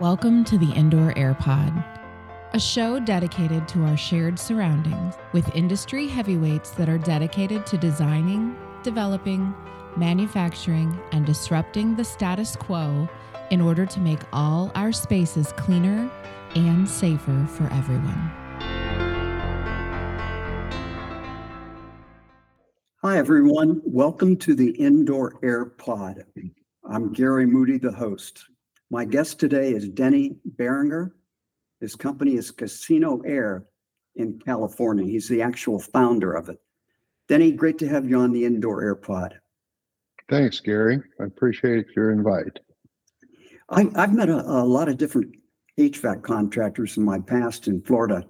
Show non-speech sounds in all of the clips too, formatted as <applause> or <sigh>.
Welcome to the Indoor Air Pod, a show dedicated to our shared surroundings with industry heavyweights that are dedicated to designing, developing, manufacturing, and disrupting the status quo in order to make all our spaces cleaner and safer for everyone. Hi, everyone. Welcome to the Indoor Air Pod. I'm Gary Moody, the host. My guest today is Denny Barringer. His company is Casino Air in California. He's the actual founder of it. Denny, great to have you on the Indoor Air Pod. Thanks, Gary. I appreciate your invite. I, I've met a, a lot of different HVAC contractors in my past in Florida,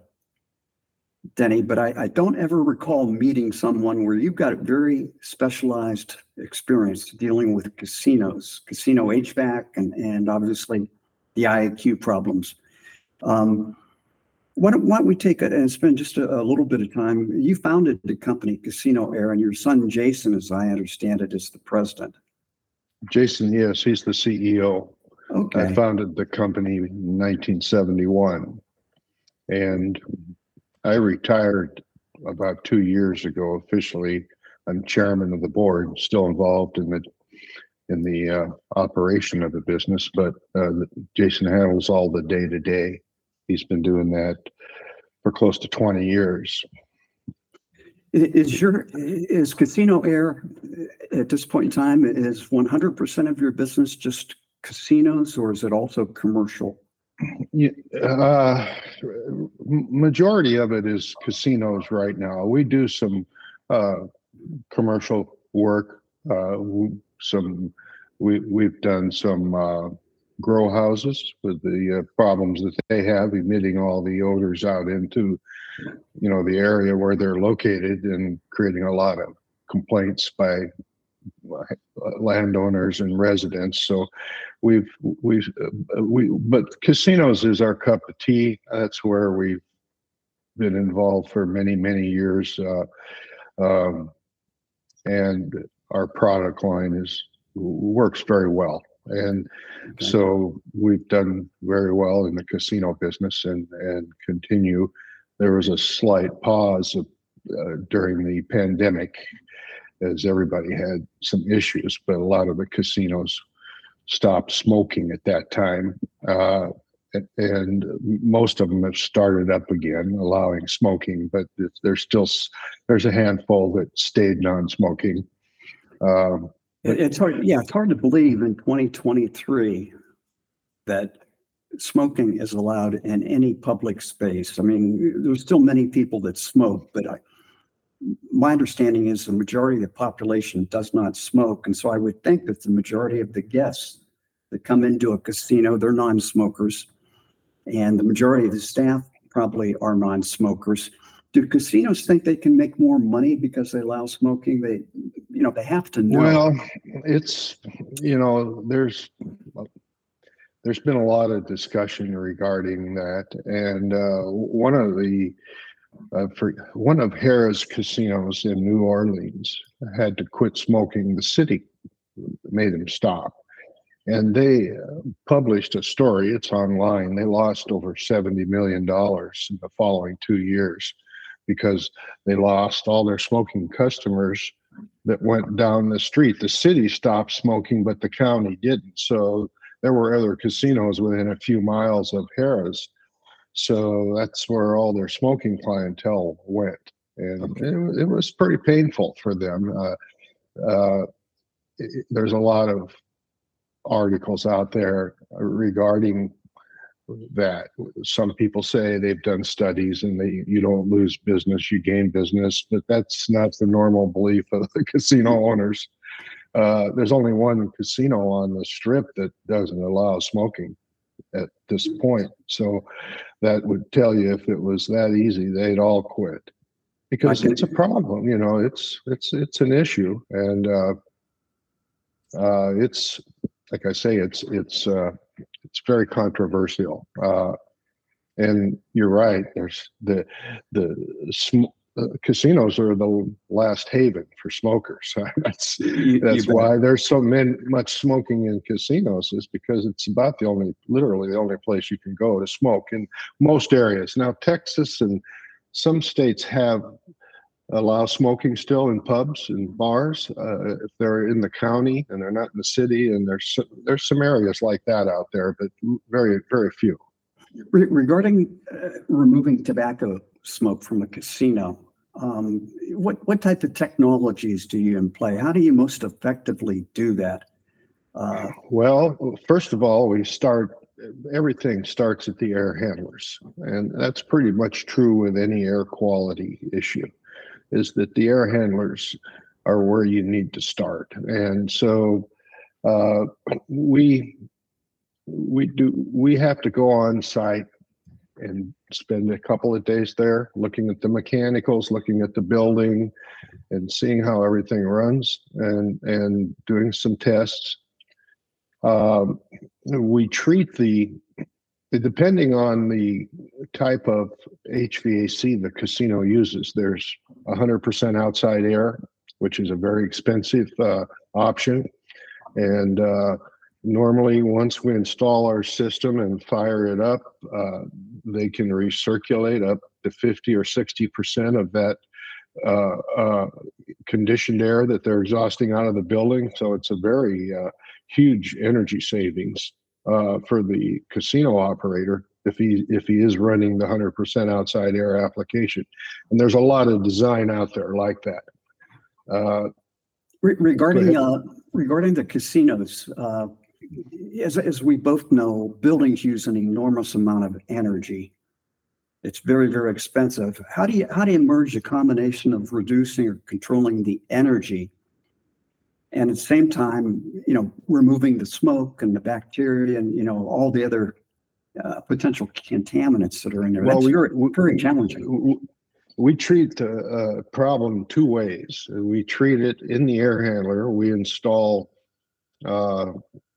Denny, but I, I don't ever recall meeting someone where you've got a very specialized experience dealing with casinos, casino HVAC, and, and obviously the IAQ problems. Um, why don't, why don't we take it and spend just a, a little bit of time? You founded the company Casino Air, and your son Jason, as I understand it, is the president. Jason, yes, he's the CEO. Okay. I founded the company in 1971 and I retired about two years ago officially. I'm chairman of the board, still involved in the in the uh, operation of the business, but uh, Jason handles all the day to day. He's been doing that for close to 20 years. Is your, is Casino Air uh, at this point in time, is one hundred percent of your business just casinos or is it also commercial? Uh, majority of it is casinos right now. We do some uh, commercial work. Uh, some we we've done some uh, grow houses with the uh, problems that they have emitting all the odors out into you know the area where they're located and creating a lot of complaints by landowners and residents. So we've we uh, we but casinos is our cup of tea. That's where we've been involved for many many years, uh, um, and our product line is works very well. And Okay. so we've done very well in the casino business and and continue. There was a slight pause of, uh, during the pandemic as everybody had some issues, but a lot of the casinos stopped smoking at that time. Uh, and most of them have started up again, allowing smoking, but there's still, there's a handful that stayed non-smoking. Um, It's hard, yeah, it's hard to believe in twenty twenty-three that smoking is allowed in any public space. I mean, there's still many people that smoke, but I, my understanding is the majority of the population does not smoke. And so I would think that the majority of the guests that come into a casino, they're non-smokers. And the majority of the staff probably are non-smokers. Do casinos think they can make more money because they allow smoking? They, you know, they have to know. Well, it's, you know, there's, there's been a lot of discussion regarding that. And uh, one of the, uh, for one of Harrah's casinos in New Orleans had to quit smoking. The city made them stop. And they uh, published a story, it's online. They lost over $70 million in the following two years because they lost all their smoking customers that went down the street. The city stopped smoking, but the county didn't. So there were other casinos within a few miles of Harrah's. So that's where all their smoking clientele went. And it, it was pretty painful for them. Uh, uh, it- there's a lot of articles out there regarding that. Some people say they've done studies and they you don't lose business, you gain business, but that's not the normal belief of the <laughs> casino owners. Uh, there's only one casino on the strip that doesn't allow smoking at this point. So that would tell you if it was that easy, they'd all quit. Because it's a problem, you know, it's it's it's an issue. And uh uh it's like I say, it's it's uh it's very controversial. Uh and you're right, there's the the sm- uh, casinos are the last haven for smokers. <laughs> that's You- you that's bet. why there's so many, much smoking in casinos is because it's about the only, literally the only place you can go to smoke in most areas. Now, Texas and some states have allow smoking still in pubs and bars uh, if they're in the county and they're not in the city. And there's some, there's some areas like that out there, but very very few. Re- Regarding uh, removing tobacco smoke from a casino, what, what type of technologies do you employ? How do you most effectively do that? Uh, Well, first of all, we start, everything starts at the air handlers. And that's pretty much true with any air quality issue, is that the air handlers are where you need to start. And so uh, we, we do, we have to go on site and spend a couple of days there looking at the mechanicals, looking at the building and seeing how everything runs and, and doing some tests. Um, we treat the, depending on the type of HVAC the casino uses, there's 100% outside air, which is a very expensive uh, option. And uh, normally, once we install our system and fire it up, uh, they can recirculate up to 50 or 60% of that uh, uh, conditioned air that they're exhausting out of the building. So it's a very uh, huge energy savings uh, for the casino operator if he if he is running the 100% outside air application. And there's a lot of design out there like that. Uh, re- Regarding, uh, regarding the casinos, uh, as, as we both know, buildings use an enormous amount of energy. It's very, very expensive. How do you, how do you merge a combination of reducing or controlling the energy and at the same time, you know, removing the smoke and the bacteria and, you know, all the other uh, potential contaminants that are in there? Well, That's we- very, we- very challenging. we treat the uh, problem two ways. We treat it in the air handler. We install uh,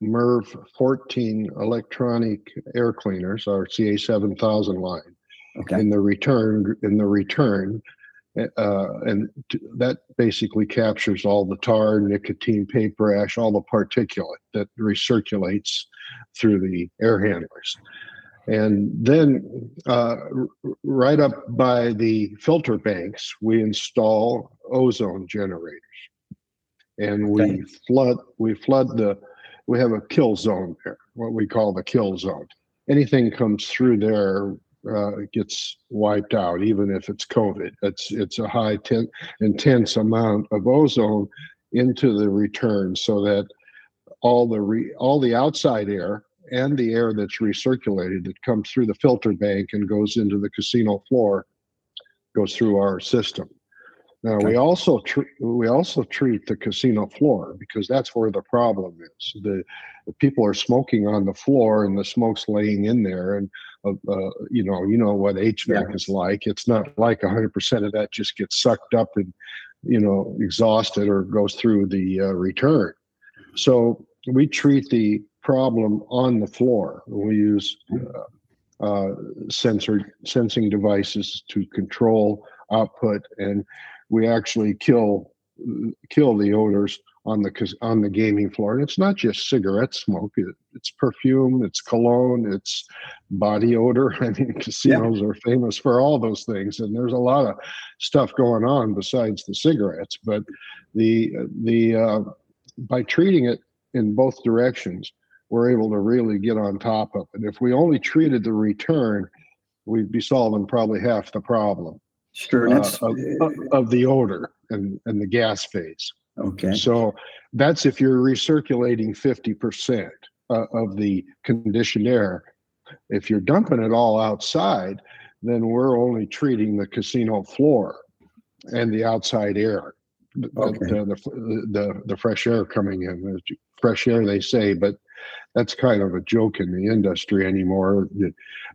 MERV 14 electronic air cleaners, our CA 7000 line. Okay, in the return in the return uh, and t- that basically captures all the tar nicotine paper ash all the particulate that recirculates through the air handlers. And then uh, r- right up by the filter banks we install ozone generators and we Okay. flood we flood the we have a kill zone there what we call the kill zone anything comes through there uh, gets wiped out, even if it's COVID. It's it's a high ten, intense amount of ozone into the return, so that all the re, all the outside air and the air that's recirculated that comes through the filter bank and goes into the casino floor goes through our system. Now we also treat we also treat the casino floor because that's where the problem is. The, the people are smoking on the floor and the smoke's laying in there and uh, uh, you know you know what HVAC Yeah. is like. It's not like 100% of that just gets sucked up and you know exhausted or goes through the uh, return. So we treat the problem on the floor. We use uh, uh, sensor sensing devices to control output, and we actually kill kill the odors on the on the gaming floor. And it's not just cigarette smoke; it, it's perfume, it's cologne, it's body odor. <laughs> I mean, casinos are famous for all those things, and there's a lot of stuff going on besides the cigarettes. But the the uh, by treating it in both directions, we're able to really get on top of it. If we only treated the return, we'd be solving probably half the problem sure. uh, That's, of, of the odor and, and the gas phase. okay. So that's if you're recirculating 50% uh, of the conditioned air. If you're dumping it all outside, then we're only treating the casino floor and the outside air. The, Okay. the, the, the, the fresh air coming in, fresh air, they say, but that's kind of a joke in the industry anymore.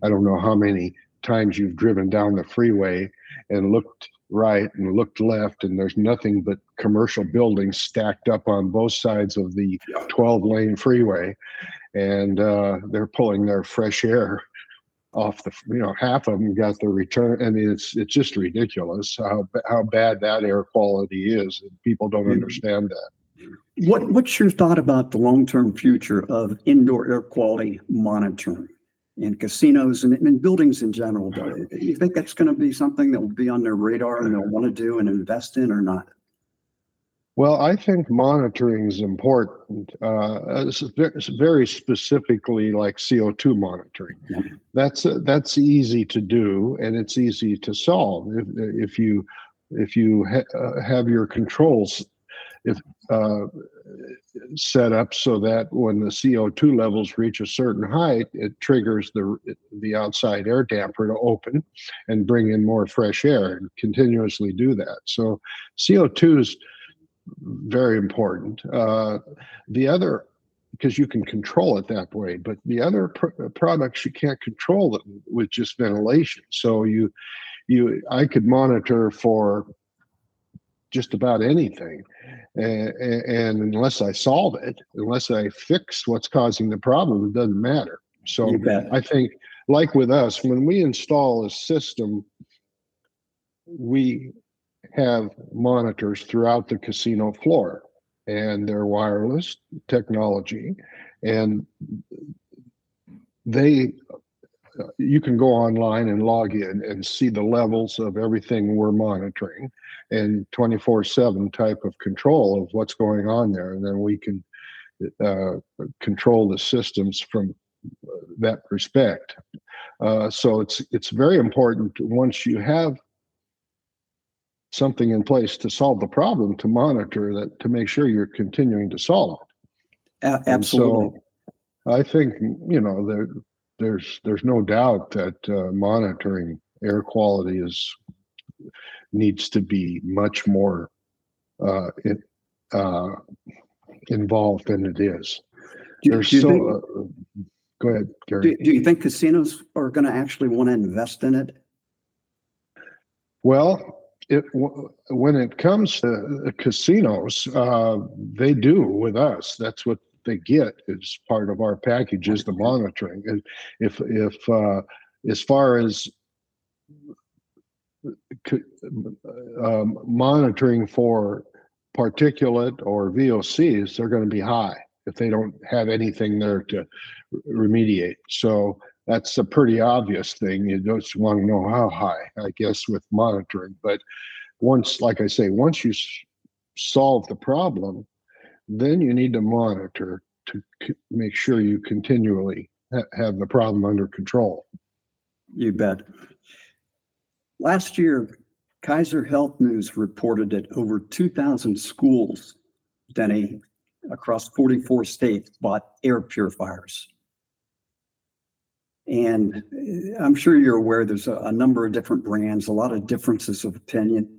I don't know how many times you've driven down the freeway and looked right and looked left, and there's nothing but commercial buildings stacked up on both sides of the 12 lane freeway. And uh, they're pulling their fresh air off the you know half of them got the return i mean it's it's just ridiculous how how bad that air quality is and people don't Mhm. understand that What, what's your thought about the long-term future of indoor air quality monitoring in casinos and in buildings in general? Do you think that's going to be something that will be on their radar and they'll want to do and invest in or not? well i think monitoring is important uh it's ve- it's very specifically like co2 monitoring Yeah. that's uh, that's easy to do and it's easy to solve if, if you if you ha- uh, have your controls if uh, set up so that when the CO2 levels reach a certain height, it triggers the the outside air damper to open and bring in more fresh air and continuously do that. So CO2 is very important. Uh, the other because you can control it that way, but the other pr- products you can't control them with just ventilation. So you you I could monitor for just about anything. And, and unless i solve it unless i fix what's causing the problem it doesn't matter. So i think like with us when we install a system we have monitors throughout the casino floor and they're wireless technology and they you can go online and log in and see the levels of everything we're monitoring and 24 7 type of control of what's going on there. And then we can uh, control the systems from that respect. Uh, so it's it's very important once you have something in place to solve the problem to monitor that to make sure you're continuing to solve it. A- and Absolutely. so I think you know there, there's there's no doubt that uh, monitoring air quality is needs to be much more uh, it, uh, involved than it is. Do- There's do so. think- uh, go ahead, Gary. Do, do you think casinos are going to actually want to invest in it? Well, it when it comes to casinos, uh, they do with us. That's what they get as part of our package is the monitoring. And if if uh, as far as um, monitoring for particulate or VOCs, they're going to be high if they don't have anything there to remediate. So that's a pretty obvious thing. You just want to know how high, I guess, with monitoring. But once, like I say, once you solve the problem, then you need to monitor to c- make sure you continually ha- have the problem under control. You bet. Last year, Kaiser Health News reported that over 2,000 schools, Denny, across 44 states bought air purifiers. And uh, I'm sure you're aware there's a, a number of different brands, a lot of differences of opinion.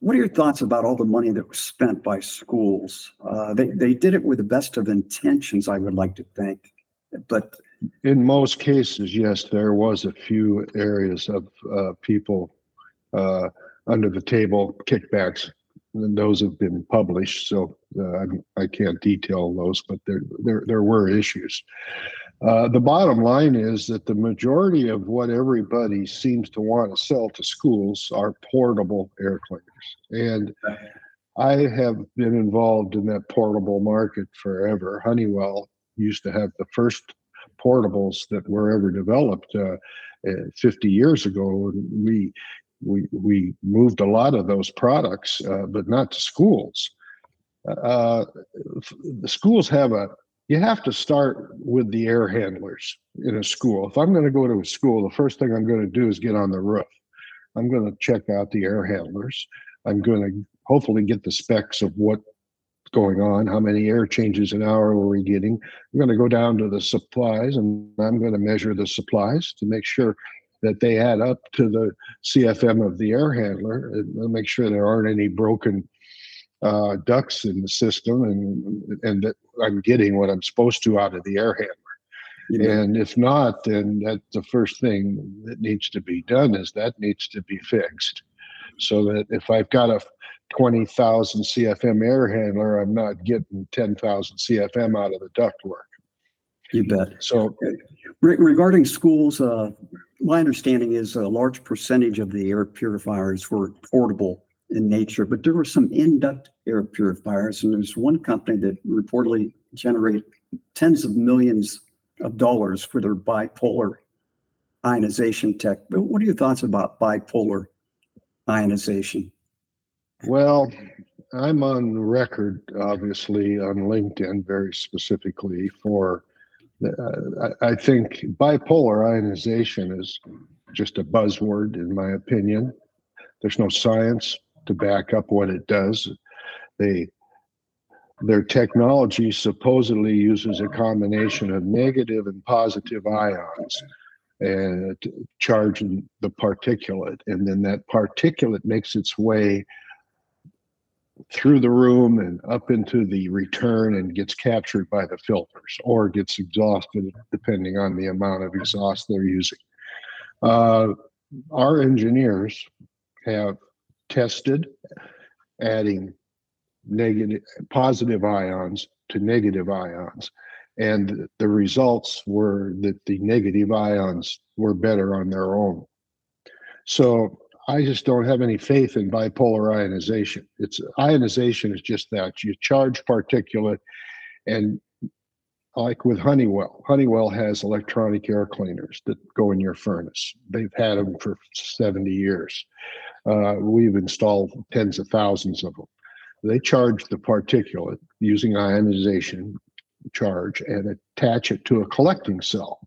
What are your thoughts about all the money that was spent by schools? Uh, they, they did it with the best of intentions, I would like to think. But In most cases, yes, there was a few areas of uh, people uh, under the table kickbacks. And those have been published, so uh, I'm- I can't detail those, but there there there were issues. Uh, the bottom line is that the majority of what everybody seems to want to sell to schools are portable air cleaners, and I have been involved in that portable market forever. Honeywell used to have the first portables that were ever developed uh, uh, 50 years ago. And we we we moved a lot of those products, uh, but not to schools. Uh, the schools have a you have to start with the air handlers in a school. If I'm going to go to a school, the first thing I'm going to do is get on the roof. I'm going to check out the air handlers. I'm going to hopefully get the specs of what's going on, how many air changes an hour are we getting. I'm going to go down to the supplies and I'm going to measure the supplies to make sure that they add up to the CFM of the air handler and make sure there aren't any broken uh, ducts in the system and and that I'm getting what I'm supposed to out of the air handler. know, And if not, then that's the first thing that needs to be done is that needs to be fixed. So that if I've got a 20,000 CFM air handler, I'm not getting 10,000 CFM out of the ductwork. You bet. So Re- Regarding schools, uh, my understanding is a large percentage of the air purifiers were portable in nature, but there were some induct air purifiers, and there's one company that reportedly generated tens of millions of dollars for their bipolar ionization tech. But what are your thoughts about bipolar ionization? Well, I'm on record, obviously, on LinkedIn very specifically for. Uh, I, I think bipolar ionization is just a buzzword, in my opinion. There's no science to back up what it does. They their technology supposedly uses a combination of negative and positive ions and charging the particulate. And then that particulate makes its way through the room and up into the return and gets captured by the filters or gets exhausted depending on the amount of exhaust they're using. Uh, our engineers have tested adding negative positive ions to negative ions and the results were that the negative ions were better on their own. So i just don't have any faith in bipolar ionization. It's ionization is just that. You charge particulate and like with honeywell honeywell has electronic air cleaners that go in your furnace. They've had them for 70 years. Uh, we've installed tens of thousands of them they charge the particulate using ionization charge and attach it to a collecting cell.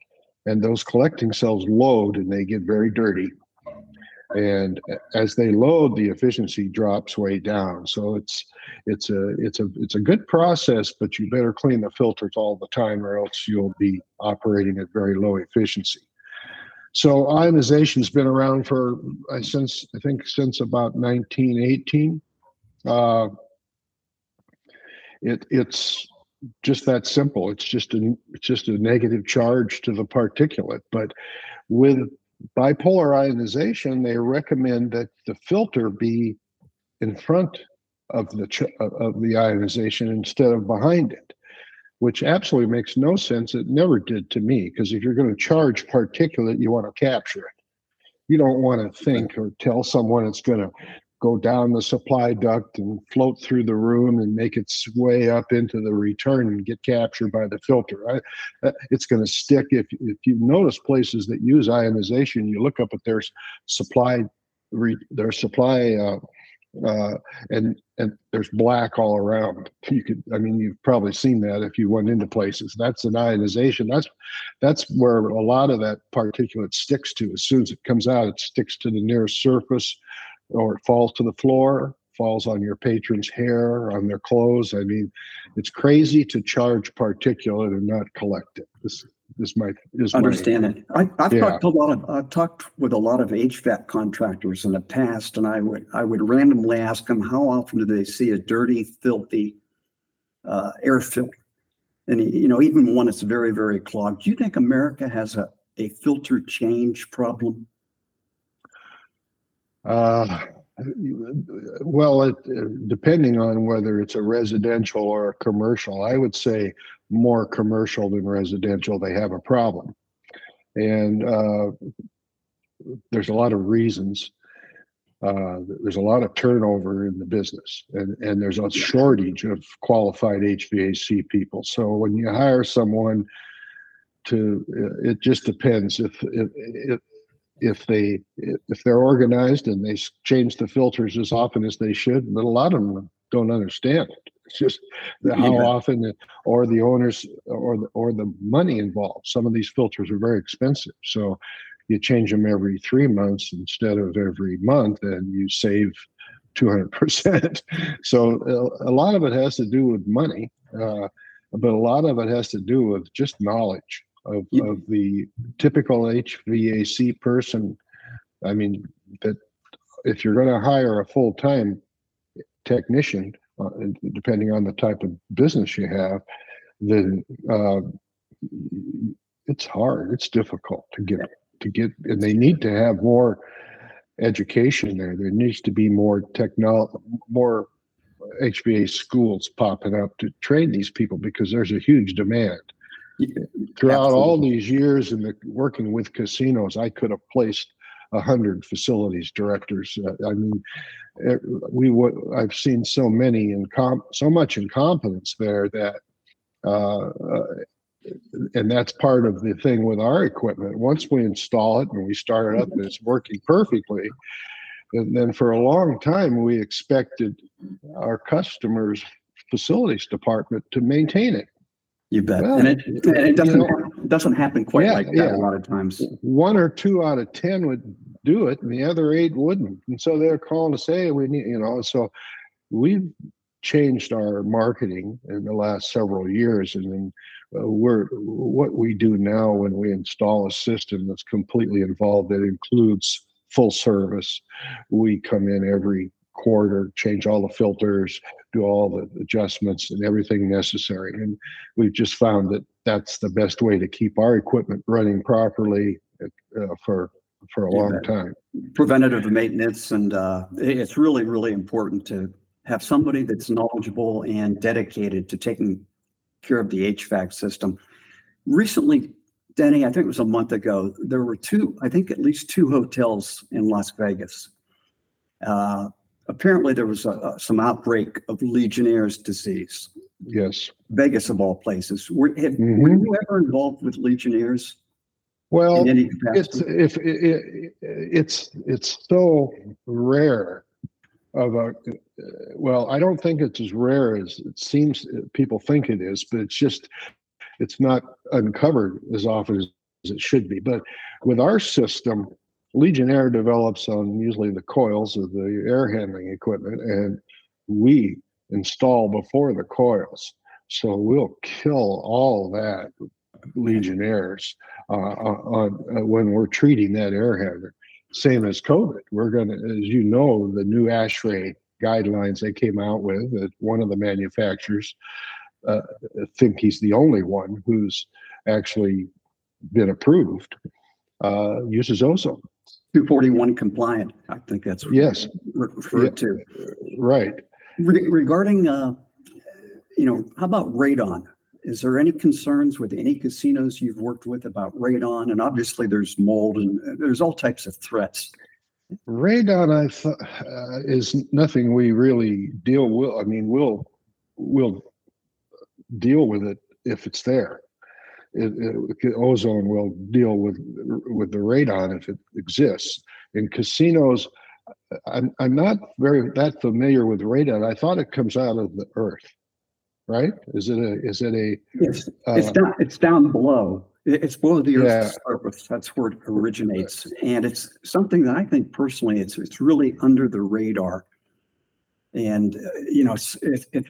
And those collecting cells load and they get very dirty. And as they load, the efficiency drops way down. So it's it's a it's a it's a good process, but you better clean the filters all the time, or else you'll be operating at very low efficiency. So ionization's been around for uh, since I think since about 1918. Uh, it it's just that simple. It's just a it's just a negative charge to the particulate. But with bipolar ionization, they recommend that the filter be in front of the of the ionization instead of behind it, which absolutely makes no sense. It never did to me because if you're going to charge particulate, you want to capture it. You don't want to think or tell someone it's going to go down the supply duct and float through the room and make its way up into the return and get captured by the filter. I, uh, it's going to stick. If, if you notice places that use ionization, you look up at their supply, their supply, uh, uh, and and there's black all around. You could, I mean, you've probably seen that if you went into places. That's an ionization. That's that's where a lot of that particulate sticks to. As soon as it comes out, it sticks to the nearest surface or it falls to the floor, falls on your patron's hair, on their clothes. I mean, it's crazy to charge particulate and not collect it. This this might is understand it. I, have yeah. talked a lot of I've talked with a lot of HVAC contractors in the past, and I would I would randomly ask them how often do they see a dirty, filthy uh, air filter, and you know even one that's very very clogged. Do you think America has a a filter change problem? Uh, well, it, depending on whether it's a residential or a commercial, I would say more commercial than residential, they have a problem. And uh, there's a lot of reasons. Uh, there's a lot of turnover in the business, and, and there's a shortage of qualified HVAC people. So when you hire someone to, it just depends. If, if, if if they if they're organized and they change the filters as often as they should but a lot of them don't understand it. It's just the, how yeah. often or the owners or the, or the money involved. Some of these filters are very expensive. So you change them every three months instead of every month and you save 200% <laughs> so a lot of it has to do with money uh, but a lot of it has to do with just knowledge of, yeah. of the typical HVAC person. I mean, that if you're going to hire a full time technician, uh, depending on the type of business you have, then uh, it's hard. It's difficult to get to get, and they need to have more education there. There needs to be more technology, more HVA schools popping up to train these people because there's a huge demand throughout Absolutely. all these years in the working with casinos, I could have placed a hundred facilities directors. Uh, I mean, eh, we would. I've seen so many and so much incompetence there that, uh, uh, and that's part of the thing with our equipment. Once we install it and we start it up and it's working perfectly, and then for a long time we expected our customers' facilities department to maintain it. You bet. Well, And it, and it doesn't, know- doesn't happen quite Yeah, like that yeah. a lot of times. one or two out of ten would do it and the other eight wouldn't and so they're calling to say we need you know so we've changed our marketing in the last several years and then uh, we're what we do now when we install a system that's completely involved that includes full service we come in every quarter change all the filters do all the adjustments and everything necessary and we've just found that that's the best way to keep our equipment running properly uh, for for a long time. Preventative maintenance and, uh, it's really, really important to have somebody that's knowledgeable and dedicated to taking care of the HVAC system. Recently, Denny, I think it was a month ago, there were two, I think at least two hotels in Las Vegas. Uh, apparently there was a, some outbreak of Legionnaire's disease, Yes. Vegas of all places. Were, have, were mm-hmm. you ever involved with Legionnaires Well, in it's if it, it, it's it's so rare of a well, I don't think it's as rare as it seems uh, people think it is, but it's just it's not uncovered as often as it should be. But with our system, Legionnaire develops on usually the coils of the air handling equipment, and we install before the coils. So we'll kill all that Legionnaires uh, on uh, when we're treating that air handler. Same as COVID. We're gonna, as you know, the new ASHRAE guidelines they came out with. That one of the manufacturers uh, think he's the only one who's actually been approved. Uh, uses ozone. 241 compliant, I think that's. what Yes. Referred to. Right. Re- Regarding, uh, you know, how about radon? Is there any concerns with any casinos you've worked with about radon? And obviously there's mold and uh, there's all types of threats. Radon, I thought, uh, is nothing we really deal with. I mean, we'll we'll deal with it if it's there. It, it- ozone will deal with with the radon if it exists. In casinos, I'm I'm not very that familiar with radon. I thought it comes out of the earth, right? Is it a is it a It's, it's uh, down, it's down below. It- It's below the earth's Yeah. surface. That's where it originates. And it's something that I think personally, it's, it's really under the radar. And, uh, you know, it's, it, it,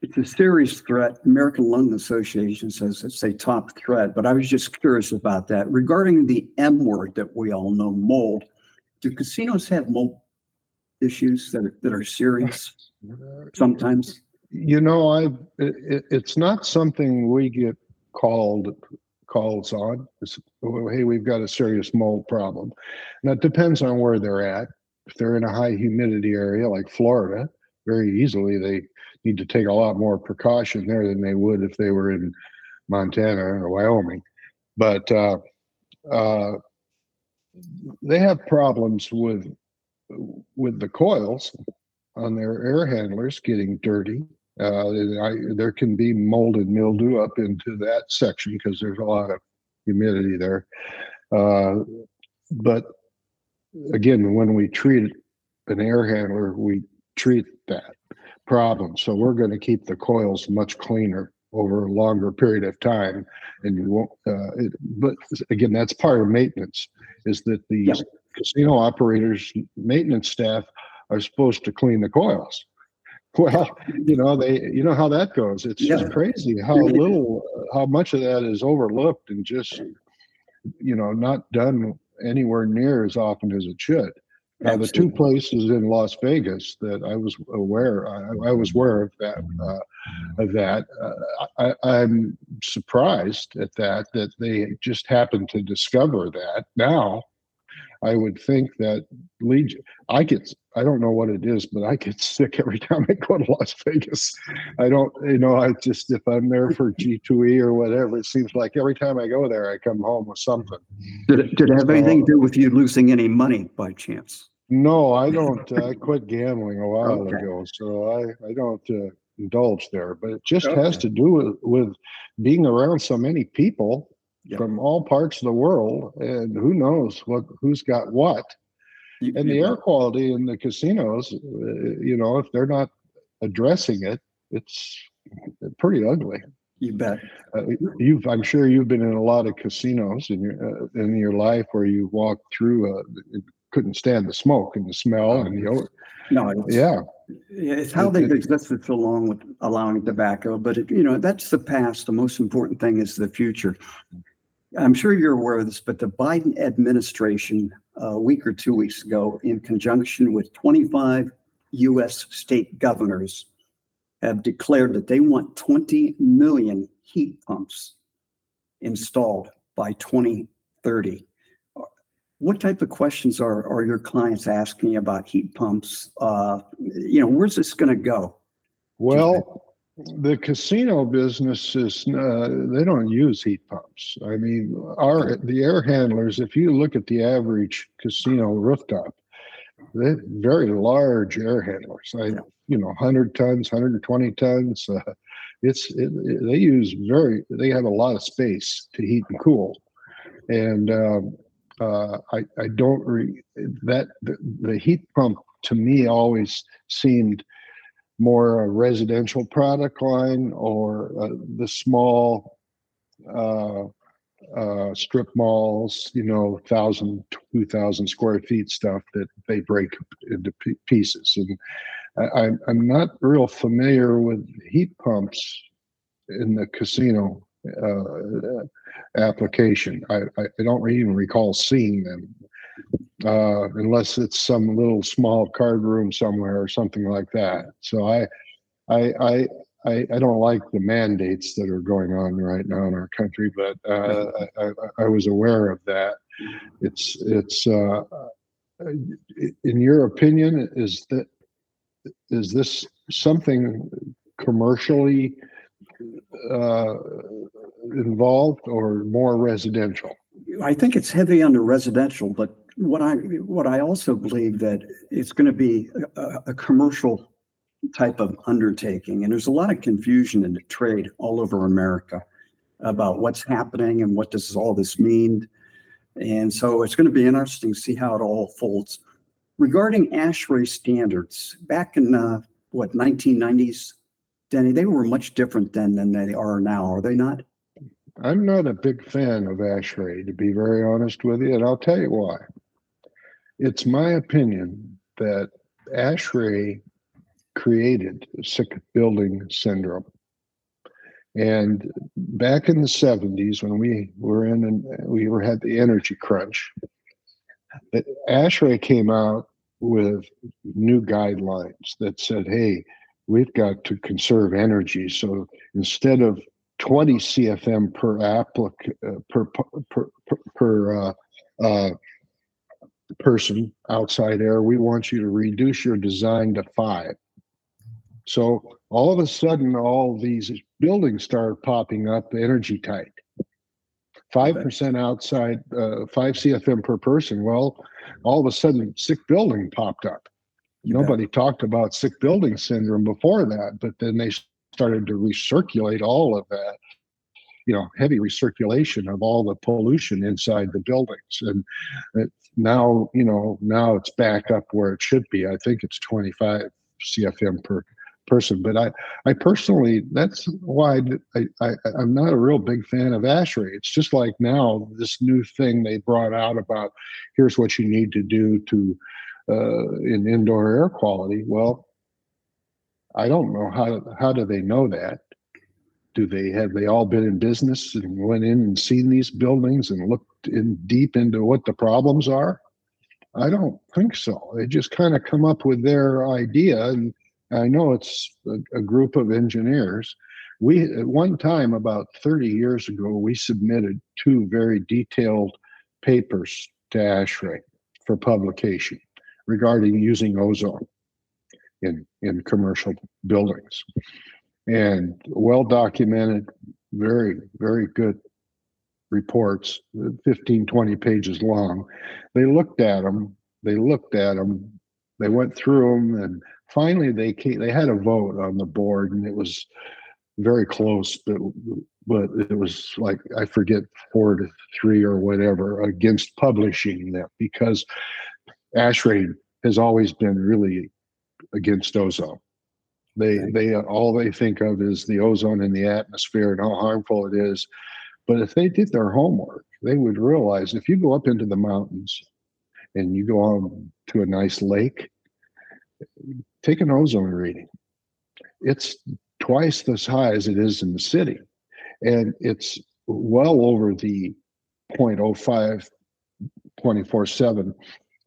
it's a serious threat. American Lung Association says it's a top threat, but I was just curious about that. Regarding the M word that we all know, mold, do casinos have mold issues that are, that are serious sometimes? You know, I it, it- it's not something we get called calls on. It's, "Oh, hey, we've got a serious mold problem. Now it depends on where they're at. If they're in a high humidity area like Florida, very easily they need to take a lot more precaution there than they would if they were in Montana or Wyoming. But uh, uh, they have problems with with the coils on their air handlers getting dirty. Uh, I, there can be mold and mildew up into that section because there's a lot of humidity there. Uh, but again, when we treat an air handler, we treat that problem. So we're going to keep the coils much cleaner over a longer period of time. And you won't, uh, it, but again, that's part of maintenance is that the Yeah. casino operators, maintenance staff are supposed to clean the coils. Well, you know, they, you know how that goes. It's Yeah. just crazy how little, how much of that is overlooked and just, you know, not done anywhere near as often as it should. Now, the two places in Las Vegas that I was aware, I, I was aware of that, uh, of that. Uh, I, I'm surprised at that, that they just happened to discover that now. I would think that Legion, I get, I don't know what it is, but I get sick every <laughs> time I go to Las Vegas. I don't, you know, I just, if I'm there for <laughs> G2E or whatever, it seems like every time I go there, I come home with something. Did it, did it have anything to do with you losing any money by chance? No, I don't. I quit gambling a while Okay. ago, so I, I don't uh, indulge there. But it just has to do with, with being around so many people Yep. from all parts of the world, and who knows what who's got what. You- And the air quality in the casinos, uh, you know, if they're not addressing it, it's pretty ugly. You bet. Uh, you've, I'm sure you've been in a lot of casinos in your uh, in your life where you walked through, uh, couldn't stand the smoke and the smell and the odor. No, it's, Yeah, it's how they've existed so long with allowing tobacco, but it, you know, that's the past. The most important thing is the future. I'm sure you're aware of this, but the Biden administration, uh, a week or two weeks ago, in conjunction with 25 US state governors, have declared that they want 20 million heat pumps installed by 2030. What type of questions are, are your clients asking about heat pumps? Uh, you know, where's this going to go? well, the casino business is, uh, they don't use heat pumps. I mean, our, the air handlers, if you look at the average casino rooftop, they're very large air handlers. I, you know, 100 tons, 120 tons. Uh, it's, it, it- they use very, they have a lot of space to heat and cool. And, um, uh, I, I don't re, that, the, the heat pump to me always seemed more a residential product line or uh, the small uh, uh, strip malls, you know, thousand, two thousand square feet stuff that they break into pieces. And I, I'm, not real familiar with heat pumps in the casino uh, application. I, I don't even recall seeing them. Uh, unless it's some little small card room somewhere or something like that. So I, I, I, I, I don't like the mandates that are going on right now in our country, but uh, I, I, I was aware of that. It's, it's, uh, in your opinion, is that, is this something commercially uh, involved or more residential? I think it's heavy on the residential, but what I, what I also believe that it's going to be a, a commercial type of undertaking. And there's a lot of confusion in the trade all over America about what's happening and what does all this mean. And so it's going to be interesting to see how it all folds. Regarding ASHRAE standards, back in, uh, what, 1990s, Denny, they were much different then than they are now, are they not? I'm not a big fan of ASHRAE, to be very honest with you, and I'll tell you why. It's my opinion that ASHRAE created sick building syndrome. And back in the 70s, when we were in and we were had the energy crunch, that ASHRAE came out with new guidelines that said, hey, we've got to conserve energy. So instead of 20 CFM per applic uh, per per per, per uh, uh, person outside air. We want you to reduce your design to five. So all of a sudden, all these buildings start popping up energy tight. Five percent outside, uh, five CFM per person. Well, all of a sudden, sick building popped up. Nobody talked about sick building syndrome before that, but then they started to recirculate all of that you know heavy recirculation of all the pollution inside the buildings. And it, now you know now it's back up where it should be. I think it's 25 cfm per person. But i i personally that's why i, I i'm not a real big fan of ASHRAE it's just like now this new thing they brought out about here's what you need to do to uh, in indoor air quality. Well I don't know how how do they know that? Do they have they all been in business and went in and seen these buildings and looked in deep into what the problems are? I don't think so. They just kind of come up with their idea, and I know it's a, a group of engineers. We at one time about 30 years ago, we submitted two very detailed papers to ASHRAE. for publication regarding using ozone in, in commercial buildings. And well documented, very, very good reports, 15, 20 pages long. They looked at them, they looked at them, they went through them, and finally they came, they had a vote on the board, and it was very close, but but it was like I forget four to three or whatever against publishing them because ASHRAE has always been really against ozone. They they all they think of is the ozone in the atmosphere and how harmful it is. But if they did their homework, they would realize if you go up into the mountains and you go on to a nice lake, take an ozone reading. It's twice as high as it is in the city. And it's well over the 0.05 24 7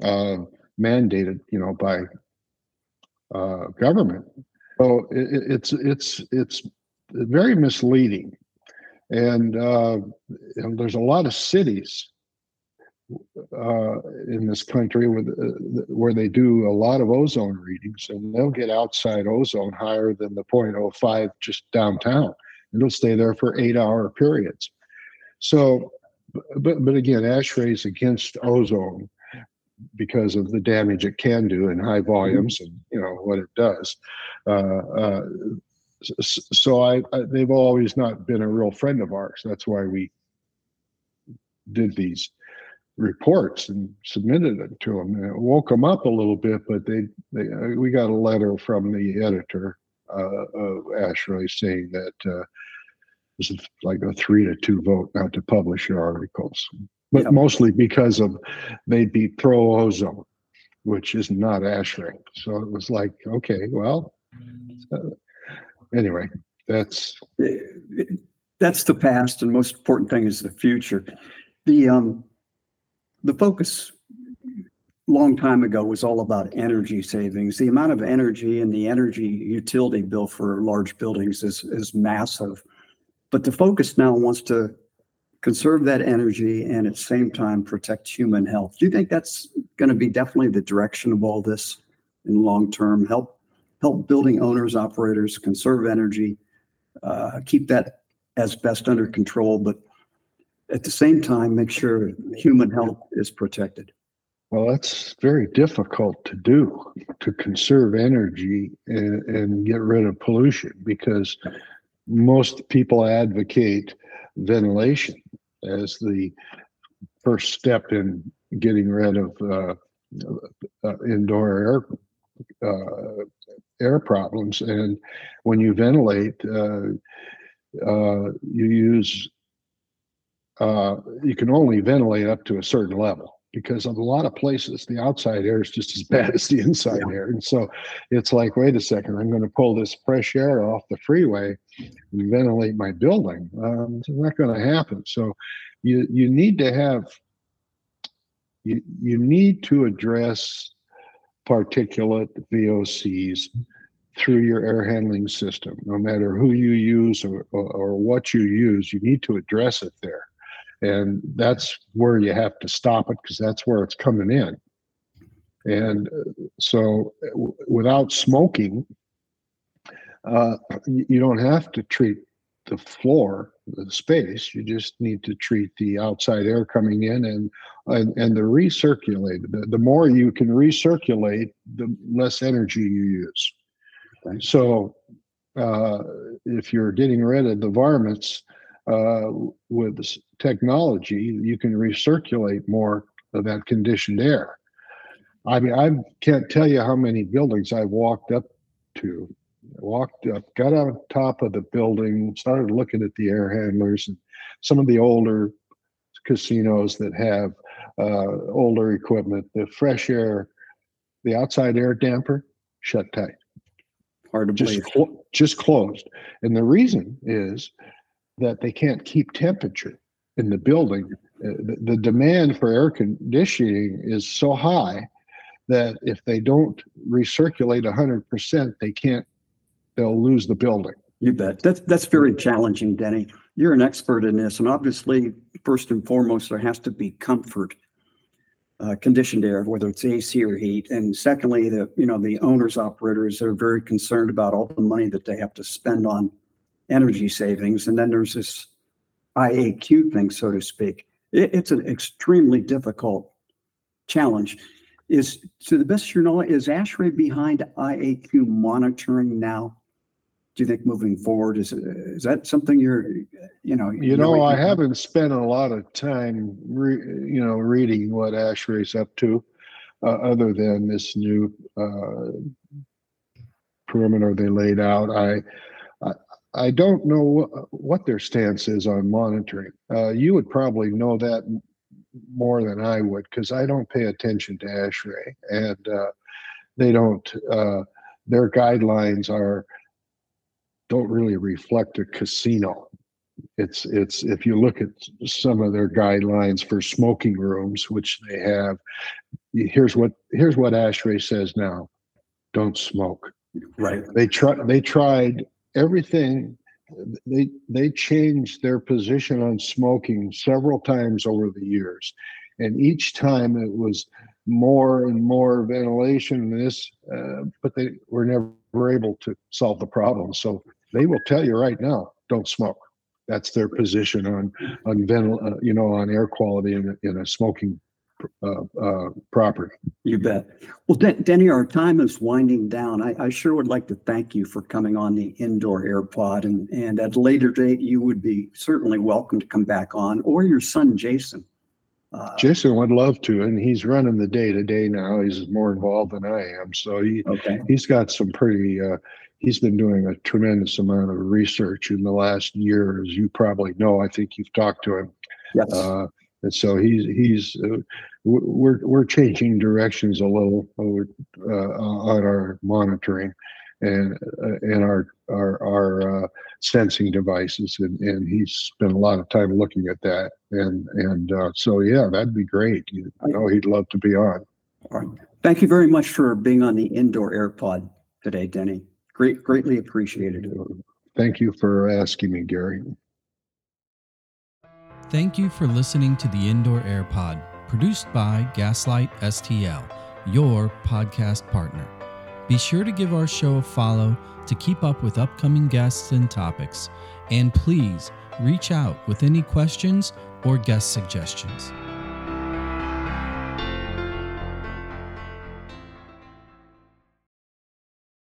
uh, mandated, you know, by uh, government. So it, it- it's it's it's very misleading, and, uh, and there's a lot of cities uh, in this country with uh, where they do a lot of ozone readings, and they'll get outside ozone higher than the 0.05 just downtown. It'll stay there for eight-hour periods. So, but but again, ASHRAE is against ozone because of the damage it can do in high volumes and you know what it does. Uh, uh, so I, I they've always not been a real friend of ours. That's why we did these reports and submitted it to them. And it woke them up a little bit, but they, they uh, we got a letter from the editor uh, of ASHRAE saying that uh, this is like a three to two vote not to publish your articles, but Yeah. mostly because of they'd be pro ozone, which is not ASHRAE. So it was like, okay, well, uh, anyway, that's That's the past and most important thing is the future. The, um, the focus long time ago was all about energy savings. The amount of energy and the energy utility bill for large buildings is, is massive. But the focus now wants to conserve that energy and at the same time protect human health. Do you think that's going to be definitely the direction of all this in long term? Help, help building owners, operators conserve energy, uh, keep that as best under control, but at the same time, make sure human health is protected. Well, that's very difficult to do, to conserve energy and, and get rid of pollution because most people advocate ventilation as the first step in getting rid of uh, uh, indoor air uh, air problems. And when you ventilate, uh, uh, you use uh, you can only ventilate up to a certain level because of a lot of places the outside air is just as <laughs> bad as the inside air. And so it's like wait a second i'm going to pull this fresh air off the freeway and ventilate my building. Um, it's not going to happen. So you you need to have you you need to address particulate vocs through your air handling system. No matter who you use or, or, or what you use you need to address it there and that's where you have to stop it because that's where it's coming in. And uh, so w- without smoking uh, you don't have to treat the floor the space. You just need to treat the outside air coming in and and, and the recirculate the, the more you can recirculate the less energy you use. Okay. so uh, if you're getting rid of the varmints uh, with technology, you can recirculate more of that conditioned air. I mean, I can't tell you how many buildings I've walked up to, walked up, got on top of the building, started looking at the air handlers and some of the older casinos that have uh, older equipment, the fresh air, the outside air damper shut tight Hard to just believe. clo- just closed and the reason is that they can't keep temperature in the building Uh, the, demand for air conditioning is so high that if they don't recirculate 100% they can't they'll lose the building You bet. That's, that's very challenging, Denny. You're an expert in this, and obviously, first and foremost, there has to be comfort. uh, conditioned air, whether it's AC or heat. And secondly, the, you know, the owners, operators are very concerned about all the money that they have to spend on energy savings. And then there's this IAQ thing, so to speak. It, it's an extremely difficult challenge. Is, to the best of your knowledge, is ASHRAE behind IAQ monitoring now? Do you think moving forward, is, is that something you're, you know? You know, I haven't spent a lot of time, re, you know, reading what ASHRAE's up to, uh, other than this new uh, perimeter they laid out. I, I, don't know what, what their stance is on monitoring. Uh, you would probably know that more than I would because I don't pay attention to ASHRAE, and uh, they don't. Uh, their guidelines are don't really reflect a casino. It's it's if you look at some of their guidelines for smoking rooms, which they have, here's what here's what ASHRAE says now: don't smoke. Right. They try they tried everything. They they changed their position on smoking several times over the years, and each time it was more and more ventilation and this, uh, but they were never able to solve the problem. So they will tell you right now, don't smoke. That's their position on on ventil, uh, you know, on air quality in in a smoking uh, uh, property. You bet. Well, Den- Denny, our time is winding down. I, I sure would like to thank you for coming on the indoor air pod and, and at a later date, you would be certainly welcome to come back on or your son, Jason. Uh, Jason would love to, and he's running the day to day now. He's more involved than I am, so he Okay, he's got some pretty. Uh, he's been doing a tremendous amount of research in the last year, as you probably know. I think you've talked to him. yes, Uh, and so he's he's uh, we're we're changing directions a little over, uh, on our monitoring and uh, and our our our uh, sensing devices and and he's spent a lot of time looking at that and and uh, so yeah that'd be great you know he'd love to be on all right. Thank you very much for being on the indoor air pod today, Denny. Great, greatly appreciated. thank you for asking me Gary Thank you for listening to the Indoor Air Pod, produced by Gaslight STL, your podcast partner. Be sure to give our show a follow to keep up with upcoming guests and topics. And please reach out with any questions or guest suggestions.